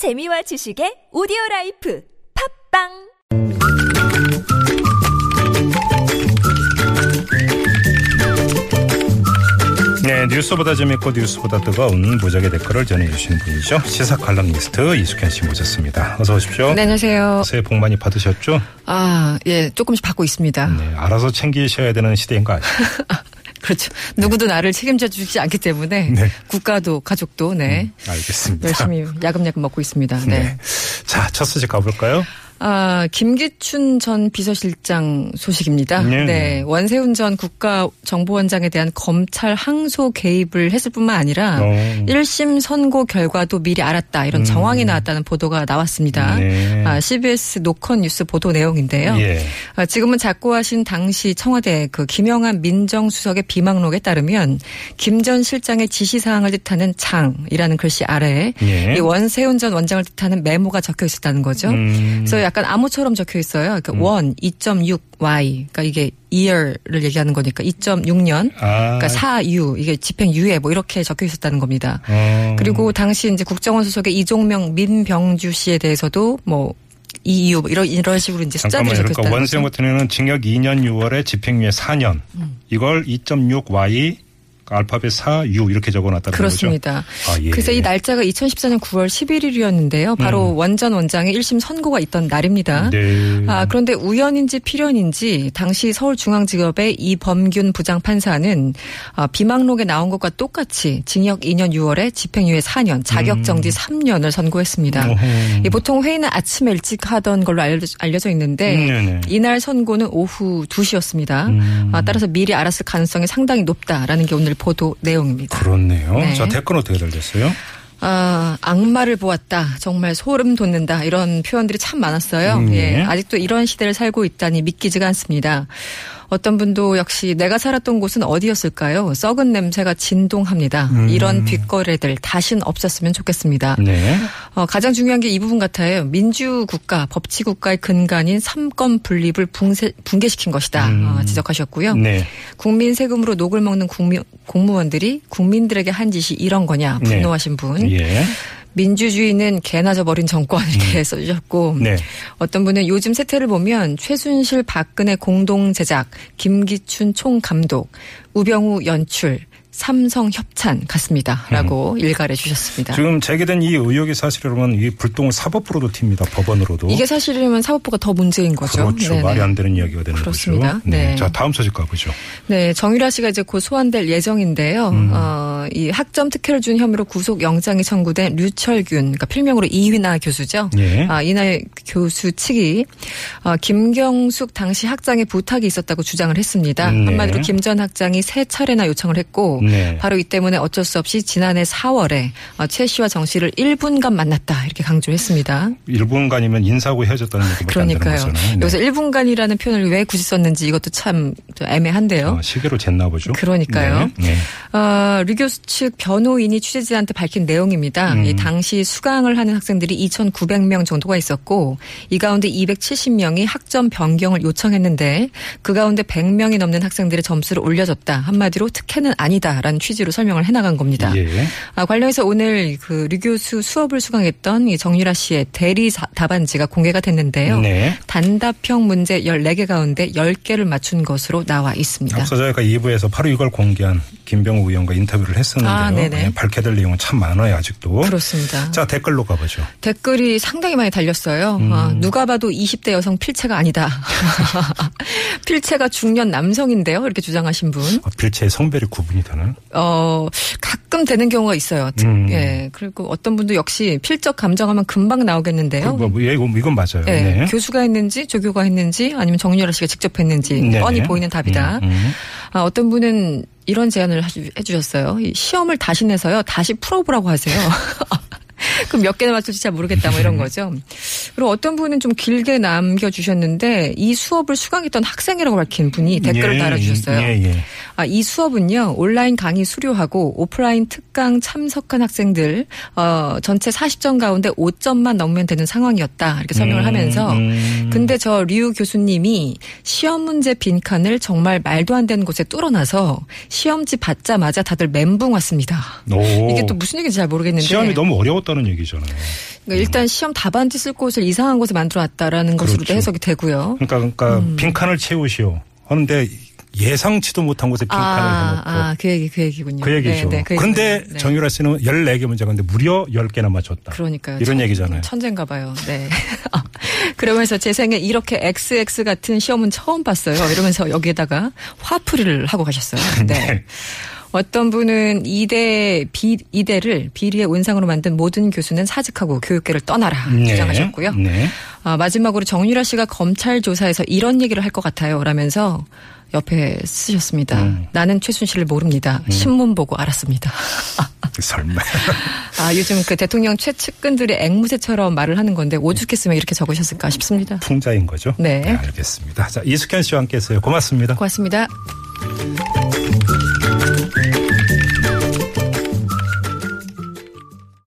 재미와 지식의 오디오 life 팟빵 네, 뉴스보다 재밌고 뉴스보다 뜨거운 무적의 댓글을 전해주시는 분이죠. 시사 칼럼니스트 이숙현 씨 모셨습니다. 어서 오십시오. 네, 안녕하세요. 새해 복 많이 받으셨죠? 아, 예, 조금씩 받고 있습니다. 네, 알아서 챙기셔야 되는 시대인 거 아시죠? 그렇죠. 누구도 나를 책임져 주지 않기 때문에 네. 국가도 가족도 네. 알겠습니다. 열심히 야금야금 먹고 있습니다. 네. 네. 자, 첫 소식 가볼까요? 아, 김기춘 전 비서실장 소식입니다. 네. 네. 원세훈 전 국가정보원장에 대한 검찰 항소 개입을 했을 뿐만 아니라 어. 1심 선고 결과도 미리 알았다. 이런 정황이 나왔다는 보도가 나왔습니다. 음. 네. 아, CBS 노컷 뉴스 보도 내용인데요. 예. 아, 지금은 작고하신 당시 청와대 그 김영한 민정수석의 비망록에 따르면 김 전 실장의 지시사항을 뜻하는 장이라는 글씨 아래에 예. 이 원세훈 전 원장을 뜻하는 메모가 적혀 있었다는 거죠. 음. 그래서 약간 암호처럼 적혀 있어요. 그러니까 원 2.6y 그러니까 이게 year를 얘기하는 거니까 2.6년 아. 그러니까 4유 이게 집행 유예 뭐 이렇게 적혀 있었다는 겁니다. 어. 그리고 당시 이제 국정원 소속의 이종명 민병주 씨에 대해서도 뭐 이유 뭐 이런 이런 식으로 이제 숫자들이 잠깐만요. 적혀 그러니까 있다는 원세훈 거죠. 같은 경우는 징역 2년 6월에 집행유예 4년. 음. 이걸 2.6y 알파벳 4U 이렇게 적어놨다는 그렇습니다. 거죠. 아, 예. 그래서 이 날짜가 2014년 9월 11일이었는데요. 바로 원전 원장의 1심 선고가 있던 날입니다. 음. 네. 아, 그런데 우연인지 필연인지 당시 서울중앙지법의 이범균 부장판사는 아, 비망록에 나온 것과 똑같이 징역 2년 6월에 집행유예 4년, 자격정지 3년을 선고했습니다. 음. 이 보통 회의는 아침에 일찍 하던 걸로 알려져, 알려져 있는데 음, 네네. 이날 선고는 오후 2시였습니다. 음. 아, 따라서 미리 알았을 가능성이 상당히 높다라는 게 오늘 보도 내용입니다. 그렇네요. 네. 자, 댓글 어떻게 달렸어요? 아, 악마를 보았다. 정말 소름 돋는다. 이런 표현들이 참 많았어요. 음, 예. 예. 아직도 이런 시대를 살고 있다니 믿기지가 않습니다. 어떤 분도 역시 내가 살았던 곳은 어디였을까요? 썩은 냄새가 진동합니다. 음. 이런 뒷거래들 다신 없었으면 좋겠습니다. 네. 어, 가장 중요한 게 이 부분 같아요. 민주국가, 법치국가의 근간인 삼권 분립을 붕세, 붕괴시킨 것이다. 음. 어, 지적하셨고요. 네. 국민 세금으로 녹을 먹는 국민, 공무원들이 국민들에게 한 짓이 이런 거냐 네. 분노하신 분. 예. 민주주의는 개나 져버린 정권 이렇게 써주셨고 네. 어떤 분은 요즘 세태를 보면 최순실 박근혜 공동 제작 김기춘 총 감독 우병우 연출 삼성 협찬 같습니다 라고 일갈해 주셨습니다. 음. 지금 제기된 이 의혹이 사실이라면 이 불똥을 사법부로도 튑니다. 법원으로도. 이게 사실이면 사법부가 더 문제인 거죠. 그렇죠. 네네. 말이 안 되는 이야기가 되는 그렇습니다. 거죠. 네. 네. 자, 다음 소식 가보죠. 네, 정유라 씨가 이제 곧 소환될 예정인데요. 음. 어, 이 학점 특혜를 준 혐의로 구속 영장이 청구된 류철균, 그러니까 필명으로 이휘나 교수죠. 예. 아, 이날 교수 측이 어, 김경숙 당시 학장의 부탁이 있었다고 주장을 했습니다. 네. 한마디로 김 전 학장이 세 차례나 요청을 했고 네. 바로 이 때문에 어쩔 수 없이 지난해 4월에 어, 최 씨와 정 씨를 1분간 만났다 이렇게 강조했습니다. 1분간이면 인사하고 헤어졌다는 얘기밖에 안 되는 그러니까요. 거잖아요. 네. 여기서 1분간이라는 표현을 왜 굳이 썼는지 이것도 참 애매한데요. 어, 시계로 쟀나 보죠. 그러니까요. 네. 네. 어, 류 교수 측 변호인이 취재진한테 밝힌 내용입니다. 음. 이 당시 수강을 하는 학생들이 2,900명 정도가 있었고 이 가운데 270명이 학점 변경을 요청했는데 그 가운데 100명이 넘는 학생들의 점수를 올려줬다. 한마디로 특혜는 아니다라는 취지로 설명을 해나간 겁니다. 예. 아, 관련해서 오늘 그 류 교수 수업을 수강했던 이 정유라 씨의 대리 사- 답안지가 공개가 됐는데요. 네. 단답형 문제 14개 가운데 10개를 맞춘 것으로 나와 있습니다. 앞서 저희가 2부에서 바로 이걸 공개한 김병우 의원과 인터뷰를 했었는데요. 아, 네네. 네, 밝혀야 될 내용은 참 많아요, 아직도. 그렇습니다. 자, 댓글로 가보죠. 댓글이 상당히 많이 달렸어요. 음. 아, 누가 봐도 20대 여성 필체가 아니다. 필체가 중년 남성인데요. 이렇게 주장하신 분. 어, 빌체의 성별이 구분이 되나요? 어, 가끔 되는 경우가 있어요. 특- 음. 예. 그리고 어떤 분도 역시 필적 감정하면 금방 나오겠는데요. 그 뭐, 뭐, 예, 이건, 맞아요. 예, 네. 교수가 했는지 조교가 했는지 아니면 정유라 씨가 직접 했는지 네네. 뻔히 보이는 답이다. 음, 음. 아, 어떤 분은 이런 제안을 해주셨어요. 이 시험을 다시 내서요. 다시 풀어보라고 하세요. 그럼 몇 개나 맞출지 잘 모르겠다 뭐 이런 거죠. 그리고 어떤 분은 좀 길게 남겨주셨는데 이 수업을 수강했던 학생이라고 밝힌 분이 댓글을 예, 달아주셨어요. 예, 예. 아, 이 수업은요 온라인 강의 수료하고 오프라인 특강 참석한 학생들 어, 전체 40점 가운데 5점만 넘으면 되는 상황이었다 이렇게 설명을 음, 하면서 음. 근데 저 류 교수님이 시험 문제 빈칸을 정말 말도 안 되는 곳에 뚫어놔서 시험지 받자마자 다들 멘붕 왔습니다. 오. 이게 또 무슨 얘기인지 잘 모르겠는데 시험이 너무 어려웠던 틀렸다는 얘기 잖아요. 그러니까 일단 시험 답안지 쓸 곳을 이상한 곳에 만들어놨다라는 것으로도 그렇죠. 해석이 되고요. 그러니까 그러니까 음. 빈칸을 채우시오. 하는데 예상치도 못한 곳에 빈칸을 아, 해놓고 아, 그 얘기, 그 얘기군요. 그 얘기죠. 네, 네, 그 얘기군요. 네. 정유라 씨는 14개 문제가인데 무려 10개나 맞췄다. 그러니까요. 이런 천- 얘기잖아요. 천재인가 봐요. 네. 그러면서 제 생에 이렇게 XX 같은 시험은 처음 봤어요. 이러면서 여기에다가 화풀이를 하고 가셨어요. 네. 네. 어떤 분은 이대 비 이대를 비리의 온상으로 만든 모든 교수는 사직하고 교육계를 떠나라 주장하셨고요. 네. 아, 마지막으로 정유라 씨가 검찰 조사에서 이런 얘기를 할 것 같아요. 라면서 옆에 쓰셨습니다. 음. 나는 최순실을 모릅니다. 신문 보고 알았습니다. 설마. 아, 요즘 그 대통령 최측근들이 앵무새처럼 말을 하는 건데 오죽했으면 이렇게 적으셨을까 싶습니다. 풍자인 거죠? 네. 알겠습니다. 자, 이숙현 씨와 함께 했어요. 고맙습니다. 고맙습니다.